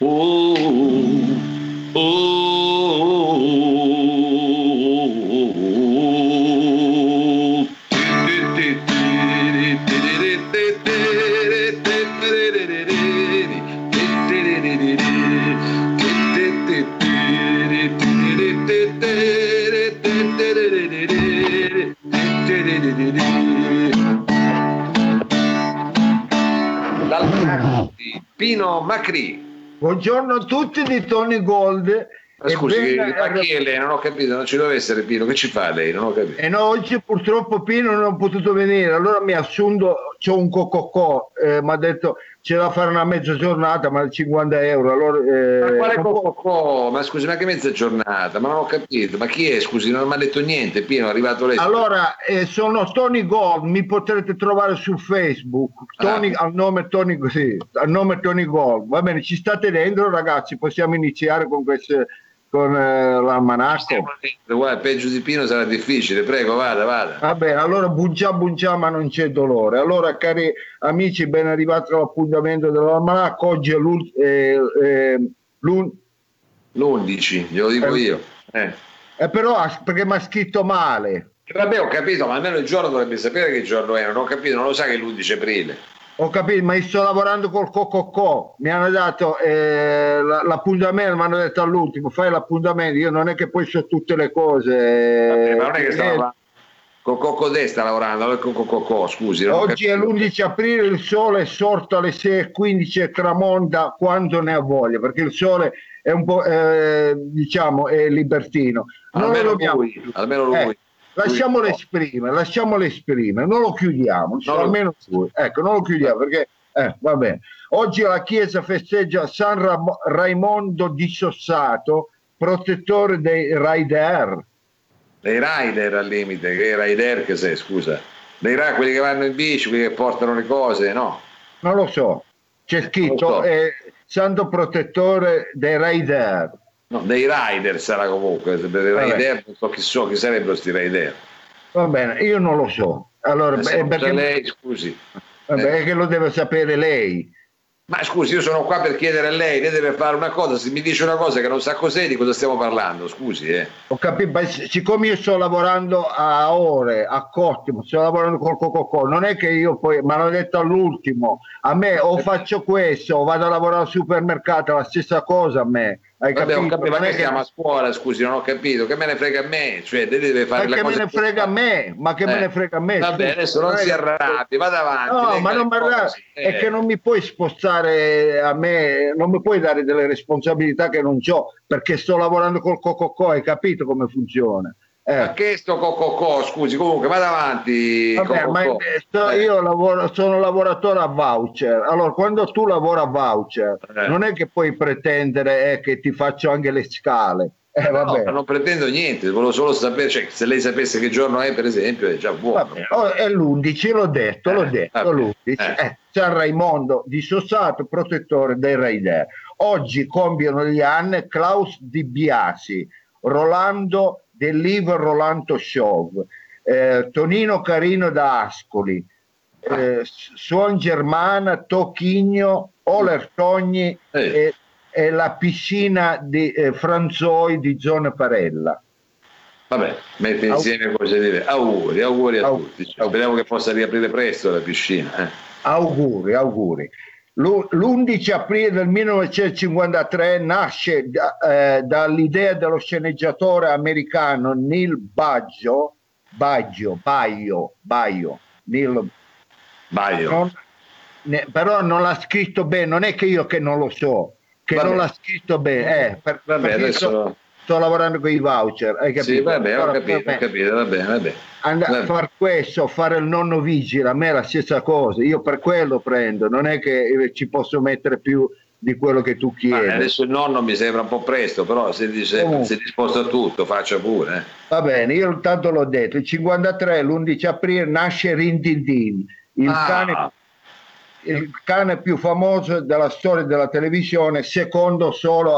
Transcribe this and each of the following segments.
oh, Buongiorno a tutti di Tony Gold. Ma scusi, ben- ma chi è lei? Non ho capito, non ci deve essere Pino. Che ci fa lei? Non ho capito. E no, oggi purtroppo Pino non è potuto venire, allora mi assunto, c'ho un cococò, eh, mi ha detto c'è da fare una mezza giornata, ma 50 euro. Allora, eh, Ma quale può- Cococò? Ma scusi, ma che mezza giornata? Ma non ho capito. Ma chi è? Scusi, non mi ha detto niente. Pino, è arrivato lei. Allora, eh, sono Tony Gold, mi potrete trovare su Facebook, Tony, Ah. al, nome Tony, sì, al nome Tony Gold. Va bene, ci state dentro ragazzi, possiamo iniziare con, queste, con eh, l'almanacco? Guarda, peggio di Pino sarà difficile. Prego, vada, vada. Va bene, allora bugia bugia ma non c'è dolore. Allora cari amici, ben arrivati all'appuntamento dell'almanacco, oggi è l'ult- eh, eh, l'un- L'11, glielo dico Eh. io. Eh. eh, però perché mi ha scritto male. Vabbè, ho capito, ma almeno il giorno dovrebbe sapere che giorno è. Non ho capito, non lo sa che è l'11 aprile. Ho capito, ma io sto lavorando col Cococò, mi hanno dato eh, la- l'appuntamento, mi hanno detto all'ultimo, fai l'appuntamento, io non è che poi so tutte le cose. Vabbè, ma non è che sta Eh, lavorando. Con Cocodè sta lavorando, Cococò, scusi. Oggi è capito. l'11 aprile, il sole è sorto alle 6.15 e tramonta quando ne ha voglia, perché il sole è un po', eh, diciamo, è libertino. Non Almeno lui, almeno lui. Eh, lasciamolo esprimere, lasciamolo esprimere, non lo chiudiamo, cioè, almeno lui. Ecco, non lo chiudiamo perché, eh, va bene. Oggi la Chiesa festeggia San Ramo- Raimondo di Sossato, protettore dei Raider. Dei rider al limite, che rider che sei, scusa. Dei rider, quelli che vanno in bici, quelli che portano le cose, no? Non lo so, c'è scritto so. eh, Santo protettore dei Raider. No, dei rider sarà comunque, dei rider, non so chi so, chi sarebbero sti rider. Va bene, io non lo so. Allora, Eh, eh, perché, lei, scusi. vabbè, è che lo deve sapere lei. Ma scusi, io sono qua per chiedere a lei, lei deve fare una cosa, se mi dice una cosa che non sa cos'è, di cosa stiamo parlando, scusi, eh. Ho capito, ma sic- siccome io sto lavorando a ore, a cottimo, sto lavorando col Cococò, non è che io poi, mi hanno detto all'ultimo, a me o faccio questo o vado a lavorare al supermercato, la stessa cosa a me, hai Vabbè, capito? capito, ma che siamo a scuola, scusi, non ho capito, che me ne frega a me, cioè deve fare ma la che me ne frega a me, ma che me Eh. ne frega a me? Vabbè, scusa, adesso non si arrabbi, vada avanti. No, ma non mi arrabbio, cose, è eh. che non mi puoi spostare a me, non mi puoi dare delle responsabilità che non ho, perché sto lavorando col Cococò, hai capito come funziona? Eh. Ma che sto cococò, scusi, comunque vada avanti. Vabbè, ma cococò. eh, io lavoro, sono lavoratore a voucher. Allora, quando tu lavori a voucher, Eh. non è che puoi pretendere eh, che ti faccio anche le scale. Eh, No, non pretendo niente, volevo solo sapere, cioè, se lei sapesse che giorno è, per esempio, è già buono. Vabbè, oh, è l'11, l'ho detto, l'ho Eh, detto, vabbè, l'11. eh. Eh, San Raimondo di Sossato, protettore dei Raider. Oggi compiono gli anni Klaus Di Biasi, Rolando dell'Ivo Rolando Show, eh, Tonino Carino da Ascoli, eh, Suon Germana, Tocchigno, Oler Togni e, e la piscina di eh, Franzoi di Zona Parella. Vabbè, mette insieme cose dire. Auguri, auguri a Auguri. tutti. Cioè, speriamo che possa riaprire presto la piscina. eh. Auguri, auguri. L'u- L'11 aprile del 1953 nasce eh, dall'idea dello sceneggiatore americano Neil Baggio, Baggio, Baio, Baio, Neil, Baio. non- ne- però non l'ha scritto bene, non è che io che non lo so, che Vabbè. non l'ha scritto bene, eh, per- Vabbè, adesso- sto, lavorando con i voucher, hai capito? Sì, vabbè, ho Allora, capito, ho capito, va bene, va bene. And- Va bene. far questo, fare il nonno vigile, a me è la stessa cosa, io per quello prendo, non è che eh, ci posso mettere più di quello che tu Ma chiedi. adesso il nonno mi sembra un po' presto, però se dice Comunque. se è disposto a tutto, faccia pure. eh. Va bene, io intanto l'ho detto, il 53, l'11 aprile nasce Rindindin, il, Ah. cane, il cane più famoso della storia della televisione, secondo solo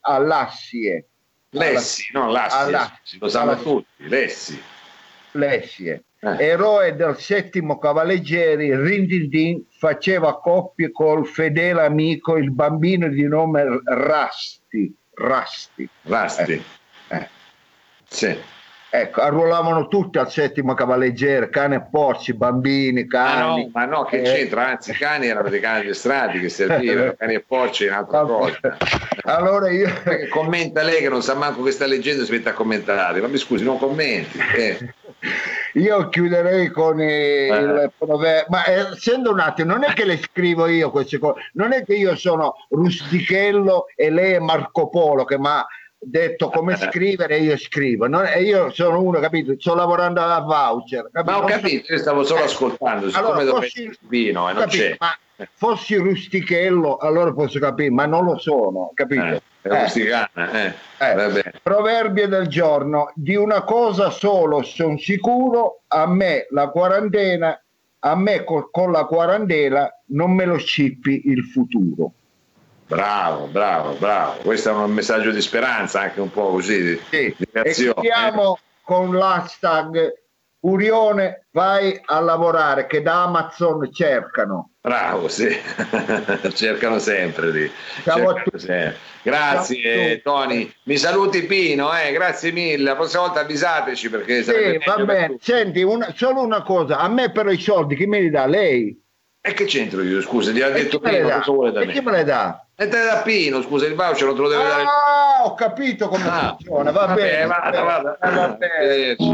all'Assie. Lessi, no Lassi, alla- lo sanno alla- tutti, Lessi. Lessie. Eh. eroe del settimo cavalleggeri, Rindindin faceva coppie col fedele amico, il bambino di nome Rasti. Rasti. Rasti. Eh. Sì. Ecco, arruolavano tutti al settimo cavalleggero, cane e porci, bambini, Ah, cani. no, ma no, che Eh. c'entra? Anzi, cani erano dei cani addestrati che servivano, cani e porci è un'altra cosa. Allora io... Perché Commenta lei che non sa manco che sta leggendo e si mette a commentare. Ma mi scusi, non commenti. eh. Io chiuderei con eh, il proverbio, ma eh, sento un attimo, non è che le scrivo io queste cose, non è che io sono Rustichello e lei è Marco Polo che mi ha detto come scrivere e io scrivo, non- e io sono uno, capito, sto lavorando a voucher. Ma ho capito, io stavo solo Eh, ascoltando, siccome allora, fossi- vino e non capito, c'è. ma fossi Rustichello allora posso capire, ma non lo sono, capito? Eh, Eh. rusticana, eh. Eh. Proverbio del giorno, di una cosa solo sono sicuro, a me la quarantena, a me con la quarantena non me lo scippi il futuro. Bravo, bravo, bravo. Questo è un messaggio di speranza, anche un po' così Sì. di E chiudiamo con l'hashtag Urione vai a lavorare che da Amazon cercano. Bravo, sì. Cercano sempre lì. Ciao Cercano sempre. Grazie. Tony. Mi saluti Pino, eh? grazie mille. La prossima volta avvisateci perché Sì, va bene. Senti, una- solo una cosa, a me però i soldi chi me li dà? Lei? E che c'entro io, scusa, gli ha detto chi dà? cosa vuole da E chi me me? le dà? E te da Pino, scusa, il voucher non te lo deve dare. Ah, ho capito come Ah, funziona, va bene. vada, vada. va bene. Arrivederci.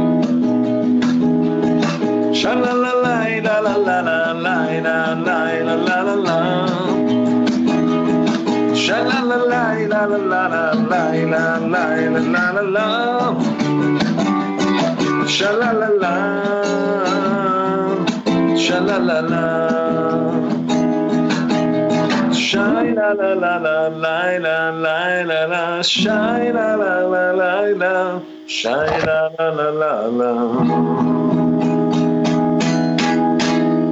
Sha-la-la-la, la-la-la-la, la-la-la-la, Shine la la la la la la la la la shine la la la la la shine la la la la la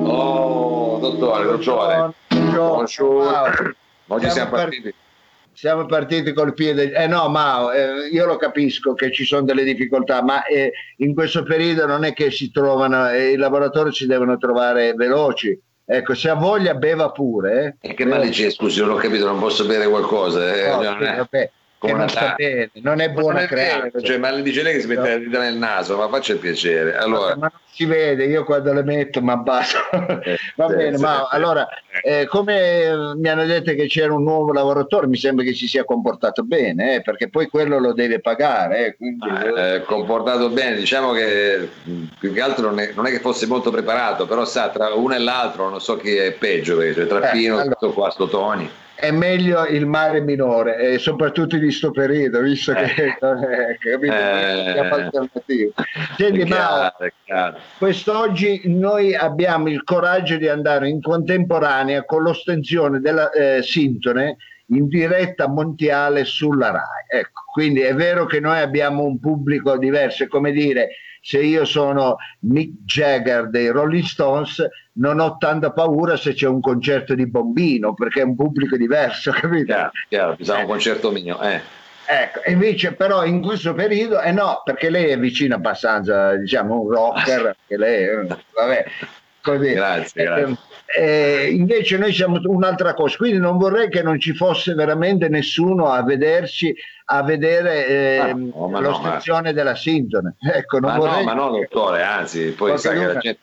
Oh, dottore, dottore. Buongiorno. Oggi siamo partiti. Siamo partiti col piede. Eh no, ma eh, io lo capisco che ci sono delle difficoltà, ma eh, in questo periodo non è che si trovano, eh, i lavoratori si devono trovare veloci. Ecco, se ha voglia beva pure. Eh. E che male c'è, scusi, non ho capito, non posso bere qualcosa. Eh, No, non sì, che non sta bene, non è Ma buona non è vero, creanza. cioè, ma le dice lei che si mette la dita nel naso, ma faccia il piacere. Allora, ma non si vede, io quando le metto mi abbasso. Va sì, bene, sì, ma sì. allora, eh, come eh, mi hanno detto che c'era un nuovo lavoratore, mi sembra che si sia comportato bene, eh, perché poi quello lo deve pagare. eh, quindi, eh, comportato bene, diciamo che più che altro non è, non è che fosse molto preparato, però sa, tra uno e l'altro non so chi è peggio, perché cioè, tra Eh, Pino allora. questo qua, sto Toni. È meglio il mare minore, e soprattutto di sto periodo, visto che Eh. eh, capito, Eh. Senti, chiaro, chiaro. Quest'oggi noi abbiamo il coraggio di andare in contemporanea con l'ostensione della eh, Sintone in diretta mondiale sulla RAI. Ecco, quindi è vero che noi abbiamo un pubblico diverso, è come dire se io sono Mick Jagger dei Rolling Stones non ho tanta paura se c'è un concerto di Bombino perché è un pubblico diverso, capito? Chiaro, chiaro, pensavo un concerto mio. Eh. Ecco, invece però in questo periodo, eh no, perché lei è vicina abbastanza, diciamo, un rocker, che lei, eh, vabbè, così. Grazie, Eh, grazie. eh, invece noi siamo un'altra cosa, quindi non vorrei che non ci fosse veramente nessuno a vederci, a vedere eh, Ah, no, ma no, della sindone. Ecco, non Ma vorrei... no, ma no, dottore, anzi, poi Qualche sa che la gente,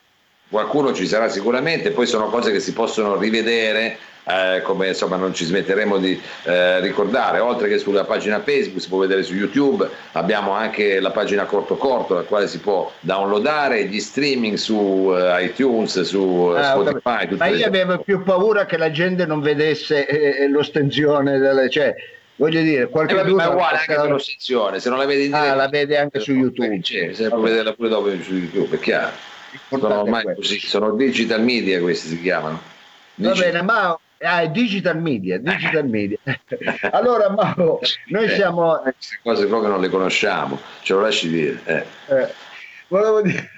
qualcuno ci sarà sicuramente, poi sono cose che si possono rivedere, eh, come insomma non ci smetteremo di eh, ricordare, oltre che sulla pagina Facebook, si può vedere su YouTube, abbiamo anche la pagina Corto Corto, la quale si può downloadare, gli streaming su eh, iTunes, su eh, Ah, Spotify. Ma io avevo più paura che la gente non vedesse eh, eh, l'ostensione delle... Cioè, voglio dire, Eh, qualche vabbè, ma è uguale anche per l'ostensione, se non la vedi in Ah, diretta- la vede anche su YouTube. C'è, se può vederla pure dopo su YouTube, è chiaro. Sono ormai questo. così, sono digital media questi si chiamano. Va bene, ma ah, digital media, digital media. allora, Mauro, noi Eh, siamo. Queste cose proprio non le conosciamo, ce lo lasci dire. eh. eh, volevo dire,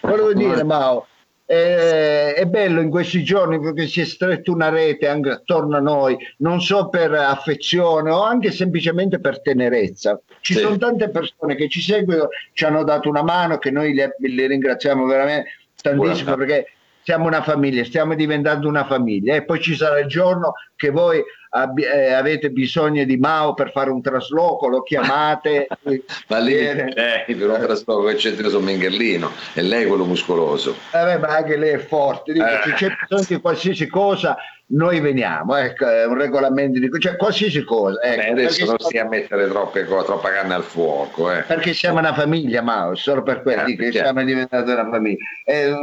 volevo dire Mao, eh, è bello in questi giorni perché si è stretta una rete anche attorno a noi, non so per affezione o anche semplicemente per tenerezza. Ci Sì. sono tante persone che ci seguono, ci hanno dato una mano, che noi le, le ringraziamo veramente tantissimo Buona. perché siamo una famiglia, stiamo diventando una famiglia e poi ci sarà il giorno che voi abbi- eh, avete bisogno di Mao per fare un trasloco, lo chiamate. Ma lì viene. lei per un trasloco che c'entra su Mengherlino e lei quello muscoloso. Vabbè, ma anche lei è forte, dico, Eh. se c'è bisogno di qualsiasi cosa noi veniamo, ecco, è un regolamento di cioè qualsiasi cosa. Ecco, Beh, adesso non siamo, stia a mettere troppe troppa carne al fuoco. Eh. perché siamo una famiglia, Mao, solo per quello Eh, dico che chiaro. siamo diventati una famiglia. E,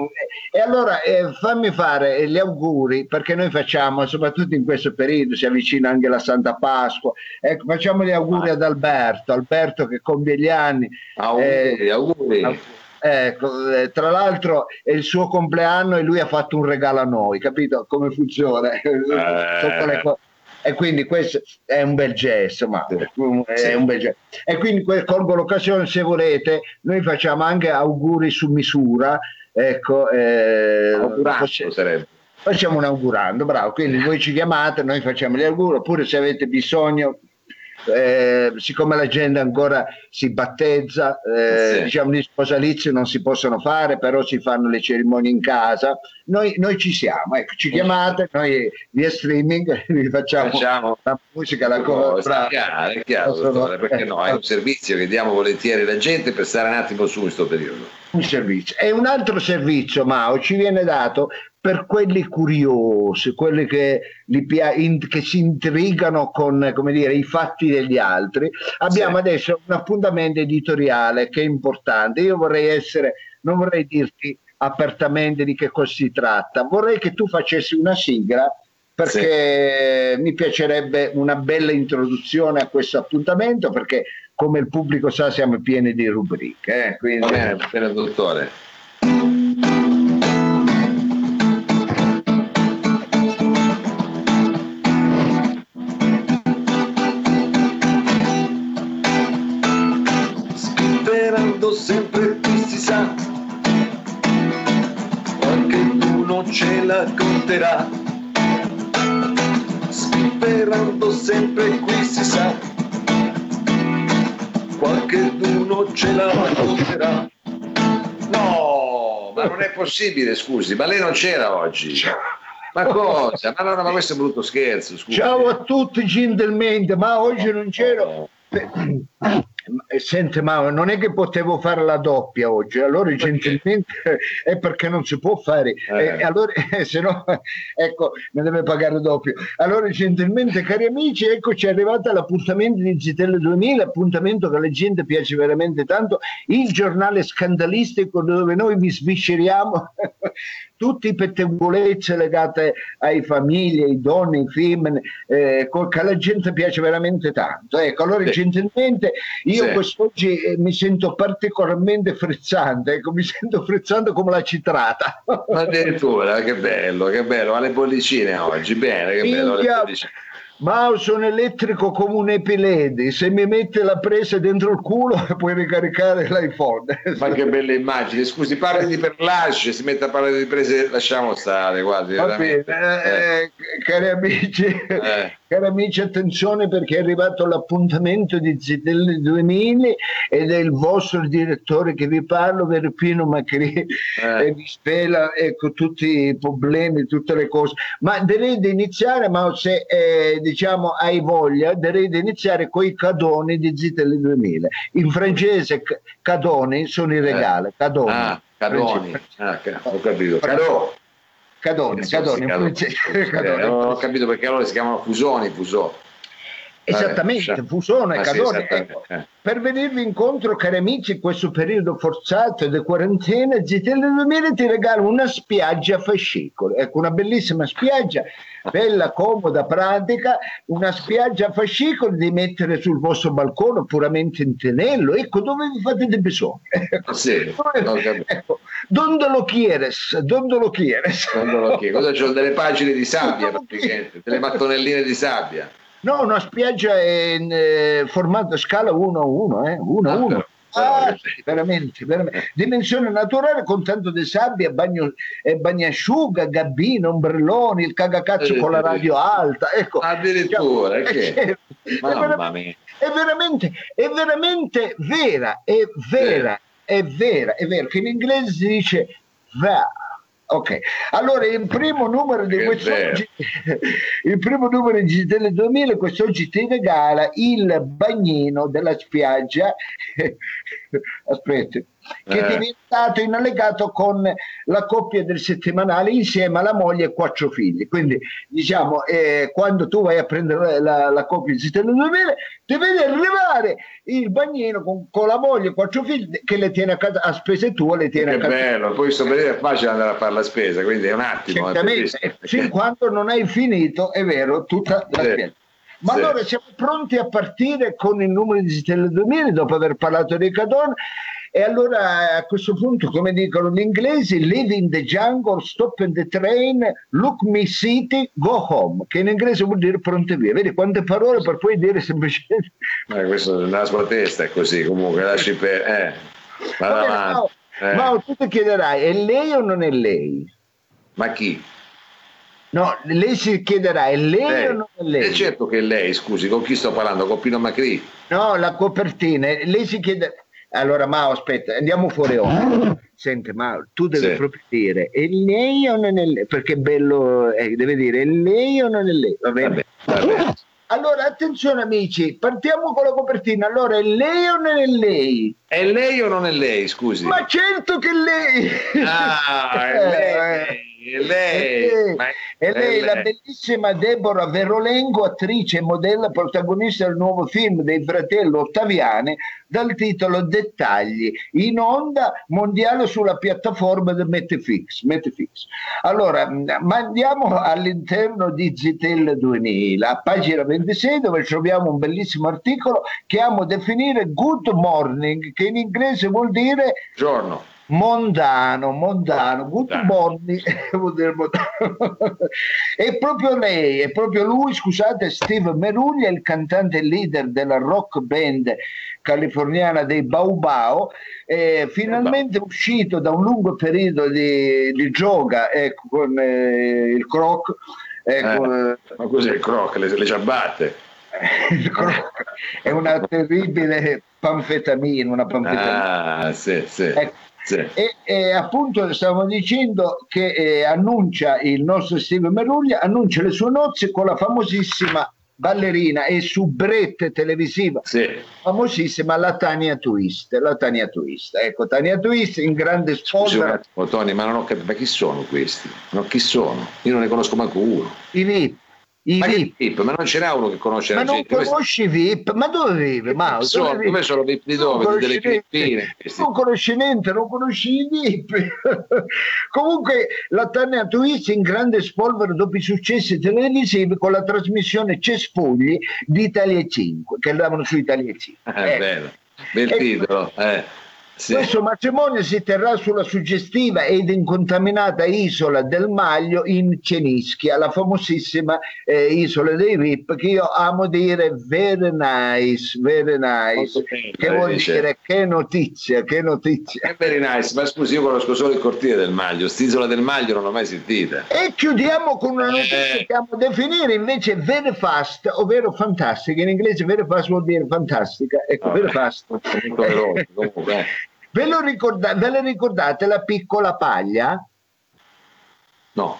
e allora eh, fammi fare gli auguri perché noi facciamo, soprattutto in questo periodo, si avvicina anche la Santa Pasqua, ecco, facciamo gli auguri Ah. ad Alberto, Alberto che compie gli anni. Auguri, Eh, auguri. Ecco, eh, tra l'altro è il suo compleanno e lui ha fatto un regalo a noi, capito come funziona? Sotto le co- E quindi questo è un bel gesto, ma è un bel gesto. E quindi colgo l'occasione, se volete, noi facciamo anche auguri su misura. Ecco, eh, sarebbe. facciamo un augurando, bravo. Quindi voi ci chiamate, noi facciamo gli auguri, oppure se avete bisogno, eh, siccome la gente ancora si battezza, eh, Sì. diciamo gli sposalizi non si possono fare, però si fanno le cerimonie in casa. Noi, noi ci siamo, ecco, ci chiamate, noi via streaming vi facciamo, Facciamo la musica, la cosa, cosa. chiaro, chiaro, dottore, perché no? È un servizio che diamo volentieri alla gente per stare un attimo su in questo periodo. Un servizio. E un altro servizio, Mao, ci viene dato per quelli curiosi, quelli che, li che si intrigano con come dire, i fatti degli altri. Abbiamo Sì. adesso un appuntamento editoriale che è importante. Io vorrei essere, non vorrei dirti apertamente di che cosa si tratta, vorrei che tu facessi una sigla perché mi piacerebbe una bella introduzione a questo appuntamento perché come il pubblico sa siamo pieni di rubriche. eh, quindi- Va bene, bene, dottore. Sperando sempre qui si sa, qualcuno ce la conterà. Possibile, scusi, ma lei non c'era oggi. Ma cosa? Ma no, no, ma questo è un brutto scherzo, scusi. Ciao a tutti gentilmente, ma oggi non c'ero. Eh, Senti, ma non è che potevo fare la doppia oggi, allora gentilmente è perché non si può fare, Eh. e allora se no, ecco, mi deve pagare doppio. Allora, gentilmente, cari amici, eccoci è arrivato all'appuntamento di Zitelle 2000, appuntamento che alla gente piace veramente tanto, il giornale scandalistico dove noi vi svisceriamo tutte i pettegolezze legate ai famiglie, ai donne, ai femmine, eh, che alla gente piace veramente tanto. Ecco, allora Sì. gentilmente io Sì. quest'oggi eh, mi sento particolarmente frizzante, ecco, mi sento frizzante come la citrata. Ma addirittura, che bello, che bello, alle bollicine oggi, bene, che bello, alle Minchia, bollicine. Ma sono elettrico come un epilede, se mi mette la presa dentro il culo puoi ricaricare l'iPhone. Ma che belle immagini, scusi, parli di perlasce, si mette a parlare di prese, lasciamo stare, guardi, Va bene, veramente. eh, eh, cari amici, Eh. Cari amici, attenzione perché è arrivato l'appuntamento di Zitelli 2000 ed è il vostro direttore che vi parla, Verpino Macri, Eh. e vi svela ecco, tutti i problemi, tutte le cose. Ma direi di iniziare, ma se eh, diciamo hai voglia, direi di iniziare con i cadoni di Zitelli 2000. In francese cadoni sono i regali, cadoni. Ah, Cadoni, ah, ho capito. Cadoni, cadoni, in francese, Eh, cadoni. non ho capito perché allora si chiamano fusoni, fusò. Esattamente, Vabbè, Fusone, Ah, sì, Cadone. esattamente, ecco. eh. Per venirvi incontro, cari amici, in questo periodo forzato di quarantena, Zitelli 2000 ti regala una spiaggia a fascicoli. Ecco, una bellissima spiaggia, bella, comoda, pratica, una spiaggia a fascicoli da mettere sul vostro balcone puramente in tenello, ecco, dove vi fate dei bisogni. Ecco. Sì, capito. Ecco, donde lo quieres, donde lo quieres. Non lo chiedo. Cosa c'ho delle pagine di sabbia praticamente, delle mattonelline di sabbia. No, una spiaggia in eh, formato scala 1 a 1, eh? 1 a Ah, 1. però. Ah, veramente, veramente. Dimensione naturale con tanto di sabbia, bagno, eh, bagnasciuga, gabbino, ombrelloni, il cagacazzo con la radio alta. Ecco, Addirittura, diciamo, che... è, Mamma mia. è veramente, è veramente vera, è vera, è vera, è vera, che in inglese si dice va. Ok, allora il primo numero di quest'oggi, il primo numero di GTL 2000 quest'oggi ti regala il bagnino della spiaggia, aspetta, che Eh. ti viene dato in allegato con la coppia del settimanale insieme alla moglie e quattro figli. Quindi diciamo, eh, quando tu vai a prendere la, la coppia di GTL 2000 ti vedi arrivare il bagnino con, con la moglie e quattro figli che le tiene a casa a spese tue, le tiene Che a casa bello, poi sto vedere è facile andare a fare la spesa, quindi è un attimo. è Certamente, fin quando non hai finito, è vero, tutta la Sì. spiaggia. Ma Sì. allora siamo pronti a partire con il numero di Stelle 2000 dopo aver parlato di Cadon. E allora a questo punto, come dicono gli inglesi, live in the jungle, stop in the train, look me city, go home, che in inglese vuol dire pronte via. Vedi quante parole per poi dire semplicemente. Eh, questo nella sua testa è così, comunque lasci per... Eh, va Va bene, avanti. Eh, Mao, tu ti chiederai, è lei o non è lei? Ma chi? No, lei si chiederà, è lei, Lei. o non è lei? E certo che lei, scusi, con chi sto parlando? Con Pino Macri? No, la copertina, lei si chiede... Allora, Mao, aspetta, andiamo fuori ora. Senti, Mao, tu devi Sì. proprio dire, è lei o non è lei? Perché è bello, eh, deve dire, è lei o non è lei? Va bene? Va bene. Allora, attenzione amici, partiamo con la copertina. Allora, è lei o non è lei? È lei o non è lei, scusi? Ma certo che è lei! Ah, è lei, è lei. E lei, la lei. bellissima Deborah Verolengo, attrice e modella protagonista del nuovo film dei fratelli Ottaviani dal titolo Dettagli, in onda mondiale sulla piattaforma di Metafix. Metafix. Allora, mh, ma andiamo all'interno di Zitel 2000, a pagina 26, dove troviamo un bellissimo articolo che amo definire Good Morning, che in inglese vuol dire Giorno. Mondano, mondano, vuol dire mondano. è proprio lei, è proprio lui, scusate, Steve Meruglia, il cantante leader della rock band californiana dei Bau Bau, è finalmente uscito da un lungo periodo di, di gioca ecco, con eh, il croc. Ecco, Eh, ma cos'è il croc? Le, le ciabatte? il croc è una terribile panfetamina, una panfetamina. Ah, sì, sì. Ecco. Sì. E, e appunto stavamo dicendo che eh, annuncia il nostro Steve Meruglia, annuncia le sue nozze con la famosissima ballerina e soubrette televisiva Sì. famosissima la Tania Twist, la Tania Twist. Ecco, Tania Twist in grande attimo, Tony, ma non ho capito, ma chi sono questi? No, chi sono? Io non ne conosco manco uno. i VIP, i Ma, VIP. VIP? ma non ce n'è uno che conosce Ma la non gente. Questi- conosci i VIP? Ma dove vive? Ma sono? Dove sono VIP di dove? Non Delle conosci niente. Filippine? Non conosci niente, non conosci i VIP. Comunque la Tania Twist in grande spolvero dopo i successi televisivi con la trasmissione Cespugli di Italia 5, che andavano su Italia 5. Eh, bello. Bel titolo. Eh. Sì. Questo matrimonio si terrà sulla suggestiva ed incontaminata isola del Maglio in Cenischia, la famosissima eh, isola dei VIP, che io amo dire very nice, very nice, bella, che vuol dice. dire che notizia, che notizia. È very nice, ma scusi, io conosco solo il cortile del Maglio, st'isola del Maglio non l'ho mai sentita. E chiudiamo con una notizia Eh. che amo definire invece very fast, ovvero fantastica. In inglese very fast vuol dire fantastica. Ecco, Vabbè, very fast. molto veloce, comunque. Ve, lo ricorda- ve la ricordate la piccola paglia? No.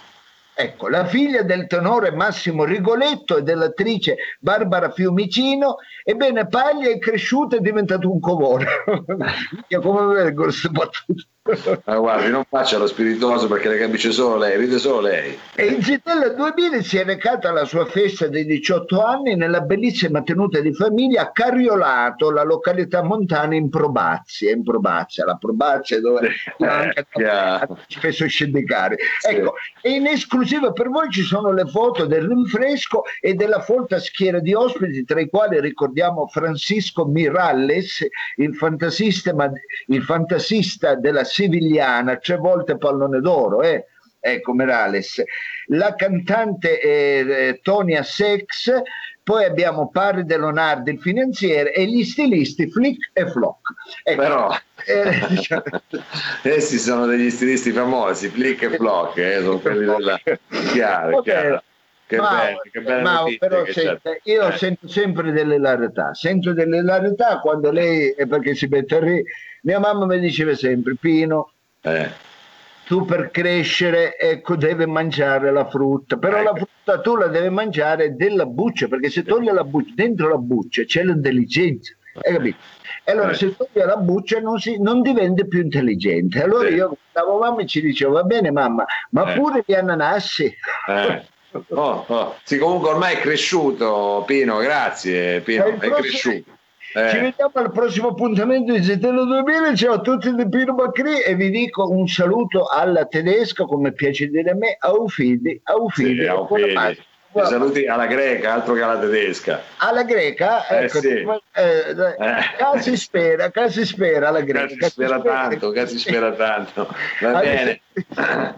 Ecco, la figlia del tenore Massimo Rigoletto e dell'attrice Barbara Fiumicino, ebbene Paglia è cresciuta e è diventato un covone. Io come vengo queste battute? Ma guardi, non faccia lo spiritoso perché le capisce solo lei, ride solo lei. E in Zitella 2000 si è recata alla sua festa dei 18 anni nella bellissima tenuta di famiglia a Cariolato, la località montana in Probazia, in Probazia, la Probazia dove Eh, spesso scendicare. Sì. Ecco, e in esclusiva per voi ci sono le foto del rinfresco e della folta schiera di ospiti, tra i quali ricordiamo Francisco Miralles, il fantasista, ma- il fantasista della Sivigliana, tre volte pallone d'oro, eh? ecco Merales, la cantante eh, Tonia Sex, poi abbiamo Parri De Leonardo, il finanziere, e gli stilisti Flick e Flock. Ecco, Però eh, diciamo... essi sono degli stilisti famosi, Flick e Flock, eh, sono quelli della chiara, okay. chiara. Che ma, bello, che bella ma però senta, io eh. sento sempre delle larità, sento delle larità quando lei, è perché si mette a ri, mia mamma mi diceva sempre, Pino, eh. tu per crescere ecco, devi mangiare la frutta, però ecco. la frutta tu la devi mangiare della buccia, perché se togli la buccia, dentro la buccia c'è l'intelligenza, hai capito? E allora eh. se toglie la buccia non, si, non, diventa più intelligente. Allora sì. io guardavo mamma e ci dicevo, va bene mamma, ma eh. pure gli ananassi. Eh. Oh, oh. Sì, comunque ormai è cresciuto Pino, grazie Pino, è, prossimo... cresciuto. Eh. Ci vediamo al prossimo appuntamento di Zettello 2000. Ciao a tutti di Pino Macri e vi dico un saluto alla tedesca, come piace dire a me, Aufidi, Aufidi. Sì, Aufidi. Ti saluti alla greca, altro che alla tedesca. Alla greca? Eh, ecco, sì. eh, eh. si spera, si spera alla greca. Si spera tanto, si spera tanto. Va bene.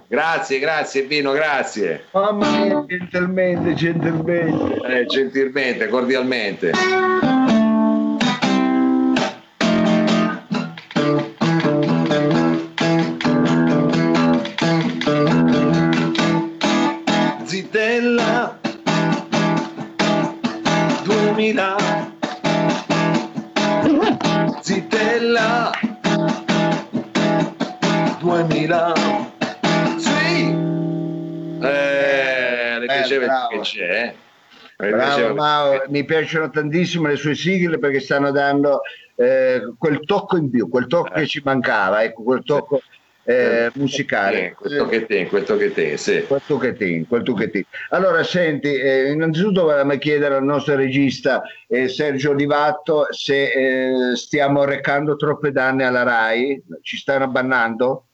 grazie, grazie Pino, grazie. Mamma mia, gentilmente, gentilmente. Eh, gentilmente, cordialmente. C'è eh? Bravo Mao, mi piacciono tantissimo le sue sigle perché stanno dando eh, quel tocco in più, quel tocco eh. che ci mancava, ecco, quel tocco eh, musicale. Questo che te, questo che te, sì. Te. Allora, senti, eh, innanzitutto vorrei chiedere al nostro regista eh, Sergio Olivatto se eh, stiamo recando troppe danne alla RAI, ci stanno bannando?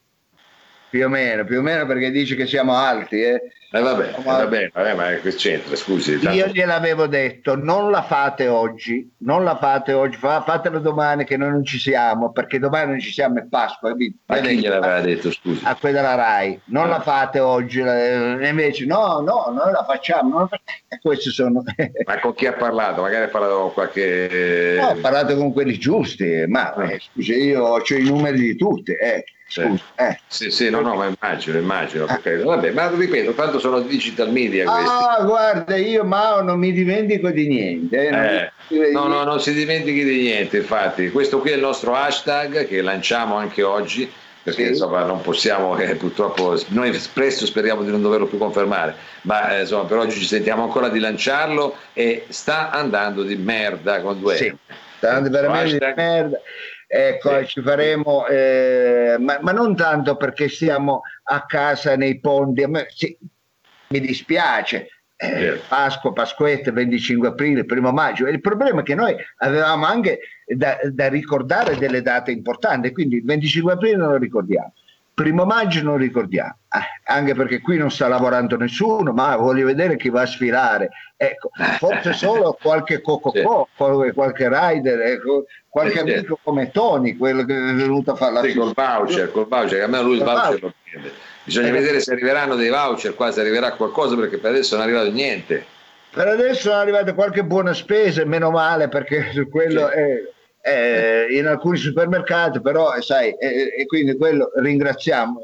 Più o meno, più o meno perché dice che siamo alti, eh. Eh vabbè, eh, vabbè, vabbè, ma che c'entra, scusi. Tanto... Io gliel'avevo detto, non la fate oggi, non la fate oggi, fatela domani che noi non ci siamo, perché domani non ci siamo è Pasqua. Ma chi gliel'aveva detto, scusi? A quella della RAI, non ah. la fate oggi, e invece no, no, noi la facciamo. Non... Questi sono... ma con chi ha parlato? Magari ha parlato con qualche... No, ho parlato con quelli giusti, ma ah. eh, scusi, io ho i numeri di tutti, eh. Scusa, eh. Sì, sì, no, no, ma immagino, immagino. Eh. Vabbè, ma ripeto, tanto sono digital media questi. Ah, guarda, io Mao non mi dimentico di niente. Eh, eh, no, no, non si dimentichi di niente, infatti. Questo qui è il nostro hashtag che lanciamo anche oggi, perché sì. insomma non possiamo, eh, purtroppo, noi spesso speriamo di non doverlo più confermare, ma eh, insomma per oggi ci sentiamo ancora di lanciarlo e sta andando di merda con due. Sì, sta andando veramente hashtag... di merda. Ecco, sì. ci faremo, eh, ma, ma, non tanto perché siamo a casa nei ponti, me, sì, mi dispiace. Eh, Pasqua, Pasquetta, 25 aprile, 1 maggio. il problema è che noi avevamo anche da, da ricordare delle date importanti, quindi il 25 aprile non lo ricordiamo primo maggio non ricordiamo, eh, anche perché qui non sta lavorando nessuno, ma voglio vedere chi va a sfilare. Ecco, forse solo qualche cococò, sì. qualche rider, ecco, qualche sì, amico sì. come Tony, quello che è venuto a fare la sì, col voucher, col voucher, che almeno lui il voucher lo prende. Bisogna eh, vedere se arriveranno dei voucher, qua se arriverà qualcosa, perché per adesso non è arrivato niente. Per adesso è arrivata qualche buona spesa, meno male, perché quello è eh, in alcuni supermercati, però eh, sai, eh, e quindi quello ringraziamo.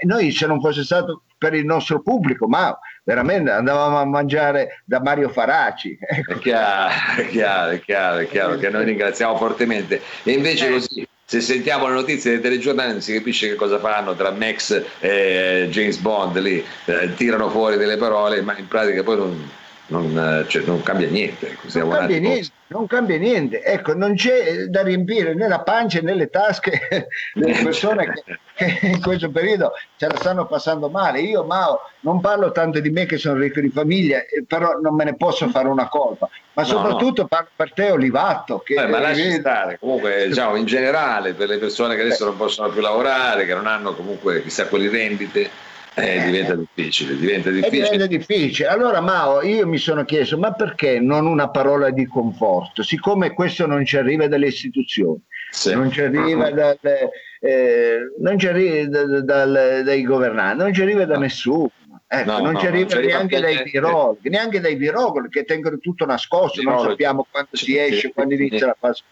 E noi se non fosse stato per il nostro pubblico, ma veramente andavamo a mangiare da Mario Faraci. Ecco. È chiaro, è chiaro, è chiaro, è chiaro che noi ringraziamo fortemente. E invece eh. così, se sentiamo le notizie dei telegiornali non si capisce che cosa fanno tra Max e James Bond, lì eh, tirano fuori delle parole, ma in pratica poi non non, cioè, non cambia niente. Ecco, non cambia niente, non cambia niente, ecco, non c'è da riempire né la pancia né le tasche delle persone che, che, in questo periodo ce la stanno passando male. Io, Mao, non parlo tanto di me che sono ricco di famiglia, eh, però non me ne posso fare una colpa, ma no, soprattutto no. parlo per te, Olivatto. Che, eh, ma lasci stare, comunque, diciamo, in generale, per le persone che adesso non possono più lavorare, che non hanno comunque chissà quali rendite eh, diventa difficile, diventa difficile. diventa difficile. Allora Mao, io mi sono chiesto, ma perché non una parola di conforto? Siccome questo non ci arriva dalle istituzioni, sì. non ci arriva dalle, eh, non ci arriva da, da, dai governanti, non ci arriva da no. nessuno. Ecco, no, non no, ci arriva non neanche dai virologhi, neanche dai virologhi che tengono tutto nascosto, non sappiamo quando si esce, quando inizia la fase.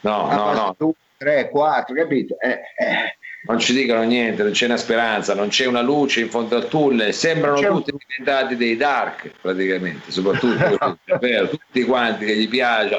No, la fase no, 2, 3, 4, capito? Eh, eh non ci dicono niente, non c'è una speranza, non c'è una luce in fondo al tunnel, sembrano tutti un... diventati dei dark praticamente, soprattutto vero, tutti quanti che gli piace,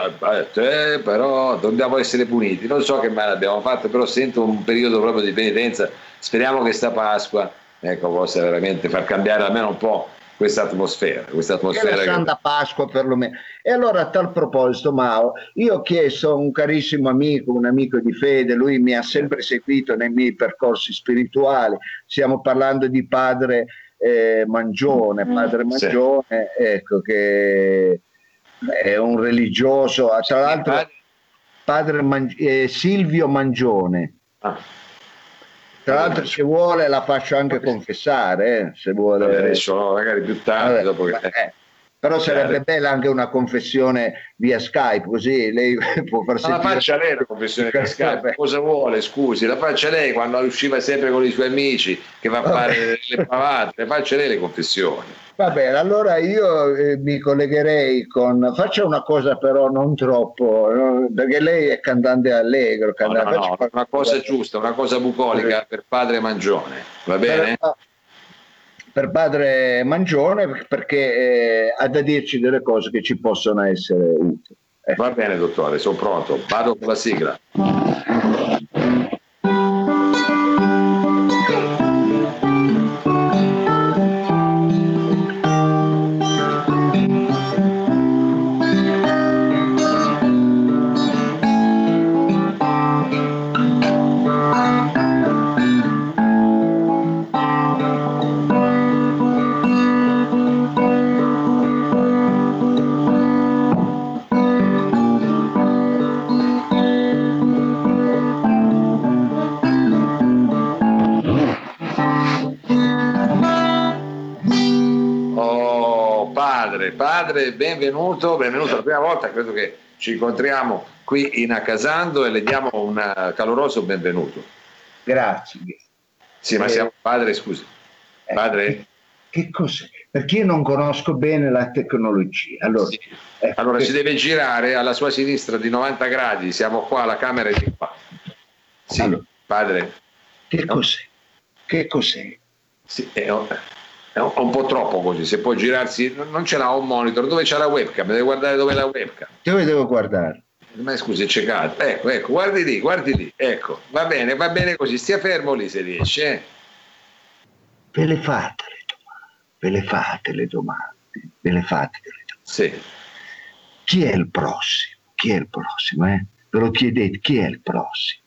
eh, però dobbiamo essere puniti, non so che male abbiamo fatto, però sento un periodo proprio di penitenza, speriamo che sta Pasqua ecco, possa veramente far cambiare almeno un po' questa atmosfera. Questa atmosfera che... Santa Pasqua perlomeno. E allora a tal proposito, Mao, io ho chiesto a un carissimo amico, un amico di fede, lui mi ha sempre seguito nei miei percorsi spirituali, stiamo parlando di padre eh, Mangione, mm. padre Mangione, sì. ecco che è un religioso, tra l'altro padre Man- eh, Silvio Mangione. Ah tra l'altro, se vuole, la faccio anche confessare. Eh, se vuole. adesso no, magari più tardi. dopo che... eh, però sarebbe bella anche una confessione via Skype, così lei può far sentire. Ma la faccia lei la confessione via Skype, cosa vuole? Scusi, la faccia lei quando usciva sempre con i suoi amici che va a fare le pavate, le faccia lei le confessioni. Va bene, allora io eh, mi collegherei con... Faccia una cosa però non troppo, no? perché lei è cantante allegro. Cantante... No, no, no, una cosa giusta, una cosa bucolica per padre Mangione, va bene? Per, per padre Mangione perché eh, ha da dirci delle cose che ci possono essere utili. Eh. Va bene dottore, sono pronto, vado con la sigla. Benvenuto, benvenuto la prima volta, credo che ci incontriamo qui in Accasando e le diamo un caloroso benvenuto. Grazie. Sì, ma eh, siamo padre, scusi. Eh, padre? Che, che cos'è? Perché io non conosco bene la tecnologia. Allora, sì. eh, allora che... si deve girare alla sua sinistra di 90 gradi, siamo qua, la camera è di qua. Sì, allora, padre. Che no? cos'è? Che cos'è? Sì, è, è un po' troppo così, se può girarsi, non ce l'ha un monitor, dove c'è la webcam? Deve guardare dove è la webcam. Dove devo guardare? Ma scusi, è ciecato. Ecco, ecco, guardi lì, guardi lì, ecco, va bene, va bene così, stia fermo lì se riesce. Eh. Ve le fate le domande, ve le fate le domande, ve le fate le domande. Sì. Chi è il prossimo? Chi è il prossimo? Eh? Ve lo chiedete, chi è il prossimo?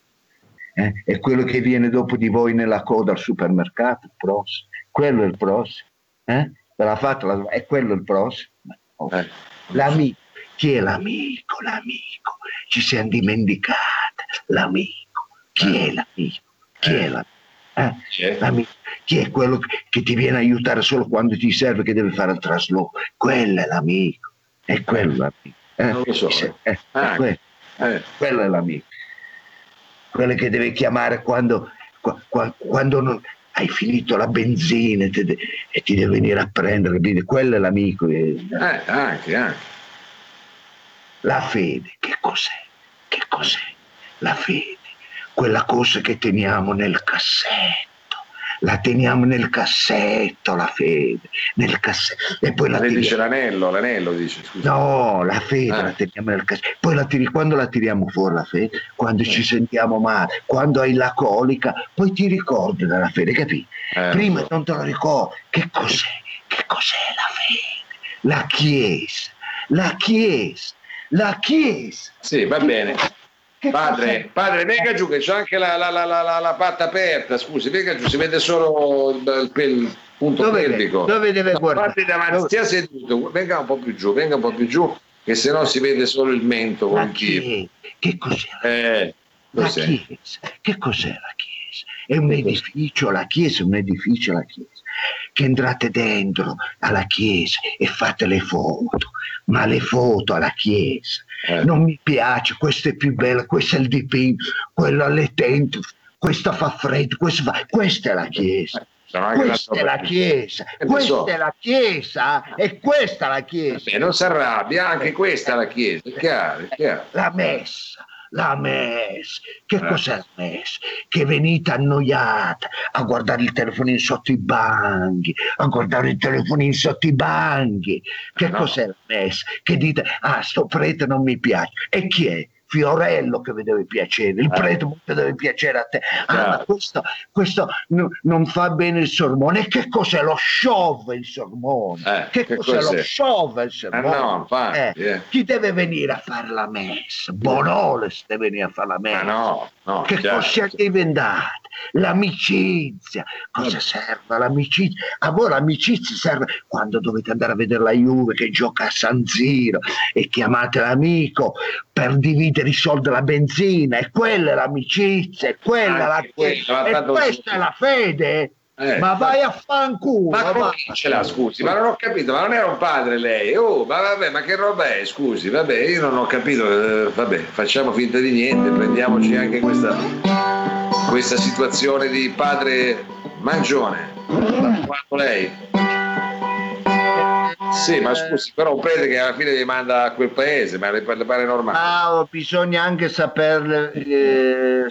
Eh? È quello che viene dopo di voi nella coda al supermercato, il prossimo? Quello è il prossimo. Eh? Ve l'ha fatto, la... è quello il prossimo. Oh. Eh. L'amico, chi è l'amico? L'amico, ci siamo dimenticati. L'amico, chi eh. è l'amico? Chi è l'amico? Eh? l'amico? Chi è quello che ti viene a aiutare solo quando ti serve che deve fare il trasloco? Quello è l'amico, è quello l'amico. Eh? Non lo so. Eh, ah, quello, quello, è l'amico. Quello che deve chiamare quando, quando non, hai finito la benzina te, e ti deve venire a prendere, quello è l'amico. Eh, anche, anche. La fede, che cos'è? Che cos'è? La fede, quella cosa che teniamo nel cassetto la teniamo nel cassetto la fede, nel cassetto. E poi la Lei dice l'anello, l'anello dice, scusa. No, la fede ah. la teniamo nel cassetto. Poi la tiri, quando la tiriamo fuori la fede? Quando eh. ci sentiamo male, quando hai la colica, poi ti ricordi della fede, capi? Eh, Prima so. non te lo ricordi. Che cos'è? Che cos'è la fede? La Chiesa, la Chiesa, la Chiesa. Sì, va bene. Padre, padre, venga giù che c'è anche la, la, la, la, patta aperta, scusi, venga giù, si vede solo il, il punto dove pelvico. Dove deve guardare? davanti, stia seduto, venga un po' più giù, venga un po' più giù, che se no si vede solo il mento con chi. Che cos'è? Eh, la chiesa. Che cos'è la chiesa? È un edificio, la chiesa è un edificio, la chiesa. Che entrate dentro alla chiesa e fate le foto, ma le foto alla chiesa. Eh. Non mi piace, questa è più bella, questo è il dipinto, quello alle tente, questa fa freddo, questa, fa... questa è la chiesa. Anche Questa è la chiesa, Eh, questa so. è la chiesa e questa è la chiesa. Vabbè, non si arrabbia, anche questa è la chiesa, è chiaro, è chiaro. La messa, la messa. Che Eh. cos'è la messa? Che venite annoiata a guardare il telefonino sotto i banchi, a guardare il telefonino sotto i banchi. Che no. cos'è la messa? Che dite, ah, sto prete non mi piace. E chi è? Fiorello che vi deve piacere, il Eh. prete che deve piacere a te. Ah, Chiaro. ma questo, questo no- non fa bene il sermone. E che cos'è lo show il sermone? Eh, che, che cos'è, cos'è? lo show il Eh sermone? no, infatti, Eh, eh. chi deve venire a fare la messa? Bonoles deve venire a fare la Ma messa. no, no, Che chiaro. cosa è diventata? L'amicizia. Cosa serve l'amicizia? A voi l'amicizia serve quando dovete andare a vedere la Juve che gioca a San Siro e chiamate l'amico per dividere i soldi della benzina. E quella è l'amicizia, è quella la quella, E questa è la fede. Eh, ma vai a fanculo. Ma come ce l'ha, scusi? Ma non ho capito, ma non era un padre lei? Oh, ma vabbè, ma che roba è? Scusi, vabbè, io non ho capito. eh, vabbè, facciamo finta di niente, prendiamoci anche questa, questa situazione di padre mangione. Quanto lei? Sì, ma scusi, però un prete che alla fine vi manda a quel paese, ma le, pare normale? Ah, bisogna anche saperle, eh,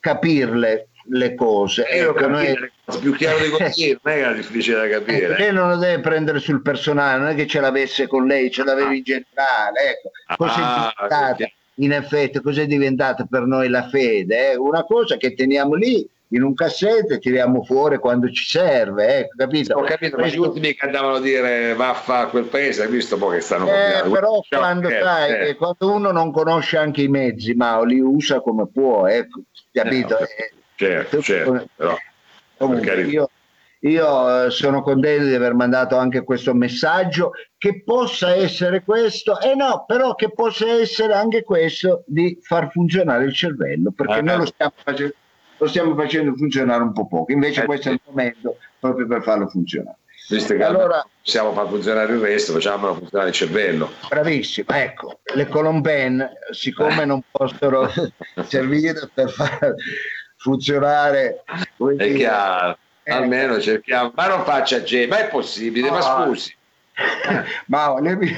capirle le cose. Eh, io Ecco, noi- capire, più chiaro di così, non è che era difficile da capire. lei non lo deve prendere sul personale, non è che ce l'avesse con lei, ce l'avevi in generale. Ecco, Ah, diventata, chiaro. In effetti, cos'è diventata per noi la fede? È una cosa che teniamo lì in un cassetto e tiriamo fuori quando ci serve, ecco, capito? Ho capito, ma gli ultimi che andavano a dire vaffa a quel paese, hai visto poi che stanno Eh, però quando eh, sai eh. quando uno non conosce anche i mezzi, ma li usa come può, ecco, capito? Eh, Eh, Certo, certo, però Comunque, io, io, eh, sono contento di aver mandato anche questo messaggio che possa essere questo, e no, però che possa essere anche questo di far funzionare il cervello, perché Ah, noi lo stiamo, facendo, lo stiamo facendo funzionare un po' poco, invece Eh, questo è il momento proprio per farlo funzionare. visto che Allora- possiamo far funzionare il resto, facciamolo funzionare il cervello. Bravissimo, ecco, le colomben, siccome non possono servire per far funzionare... È chiaro, eh, almeno cerchiamo. Ma non faccia G, ma è possibile, ma No. scusi. Ma lei mi,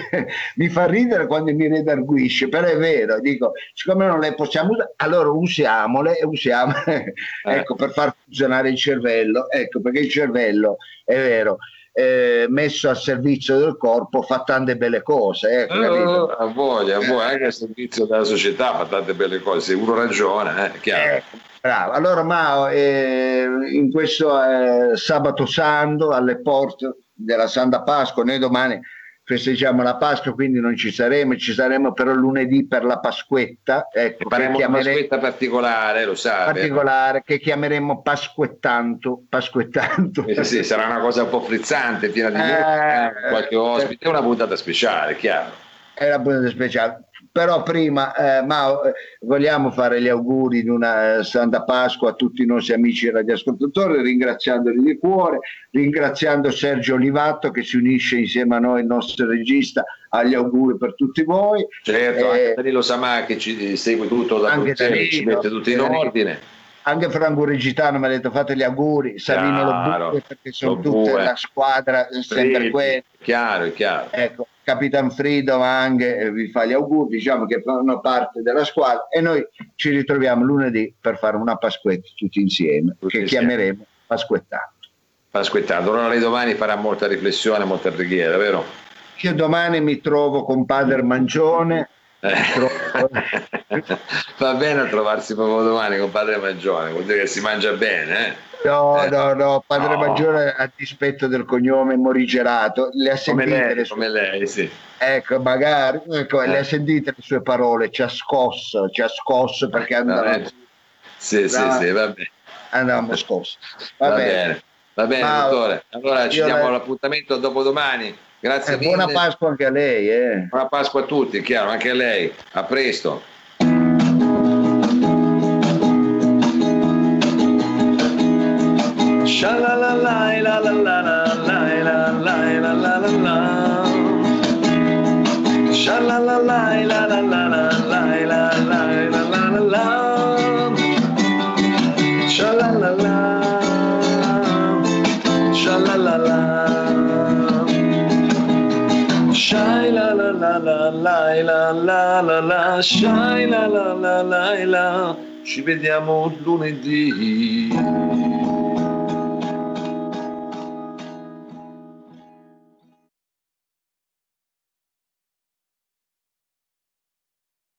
mi fa ridere quando mi redarguisce, però è vero, dico, siccome non le possiamo usare, allora usiamole e usiamole, ecco, per far funzionare il cervello, ecco, perché il cervello, è vero, eh, messo al servizio del corpo fa tante belle cose, ecco, capito? Eh, a voglia, a voglia, anche a servizio della società fa tante belle cose, se uno ragiona, eh, è chiaro. Ecco, bravo. Allora Mao, eh, in questo eh, sabato santo alle porte della Santa Pasqua, noi domani festeggiamo la Pasqua, quindi non ci saremo, ci saremo però lunedì per la Pasquetta, ecco, Faremo una chiameremo aspetta particolare, lo sa. vero? particolare, che chiameremo Pasquettanto, Pasquettanto. Eh, sì, sarà una cosa un po' frizzante, piena di Eh, musica, qualche eh, ospite, una puntata speciale, chiaro. È la puntata speciale. Però prima, eh, Mao, eh, vogliamo fare gli auguri di una eh, Santa Pasqua a tutti i nostri amici radioascoltatori, ringraziandoli di cuore, ringraziando Sergio Olivato che si unisce insieme a noi, il nostro regista, agli auguri per tutti voi. Certo, Eh, anche Danilo Samà che ci segue tutto da Bruxelles, ci mette tutto in ordine. Anche Franco Regitano mi ha detto fate gli auguri, Savino Chiaro, Lobue perché sono Lo tutte Bue. la squadra, sempre quella. Chiaro, chiaro. Ecco, Capitan Frido anche eh, vi fa gli auguri, diciamo che fanno parte della squadra e noi ci ritroviamo lunedì per fare una Pasquetta tutti insieme, Tutti che insieme. chiameremo Pasquettando. Aspettando, allora lei domani farà molta riflessione, molta preghiera, vero? Io domani mi trovo con Padre Mangione. Troppo. Va bene a trovarsi proprio domani con padre Maggiore, vuol dire che si mangia bene, eh? no, Eh. no, no, Padre No. Maggiore a dispetto del cognome morigerato, le ha Come sentite lei, le sue come lei, sì. Ecco, magari, ecco, Eh. le ha sentite le sue parole, ci ha scosso, ci ha scosso perché Veramente. Sì, sì, Brava. sì, va bene. andavamo scossi. Va, Va, bene. bene. Va bene, Ma- dottore. Allora ci diamo le- l'appuntamento dopodomani. Grazie eh, mille. Buona Pasqua anche a lei. Eh. Buona Pasqua a tutti, chiaro, anche a lei. A presto. Sha la la la. Shai la la la la la la la la Shai la la la la la Ci vediamo lunedì.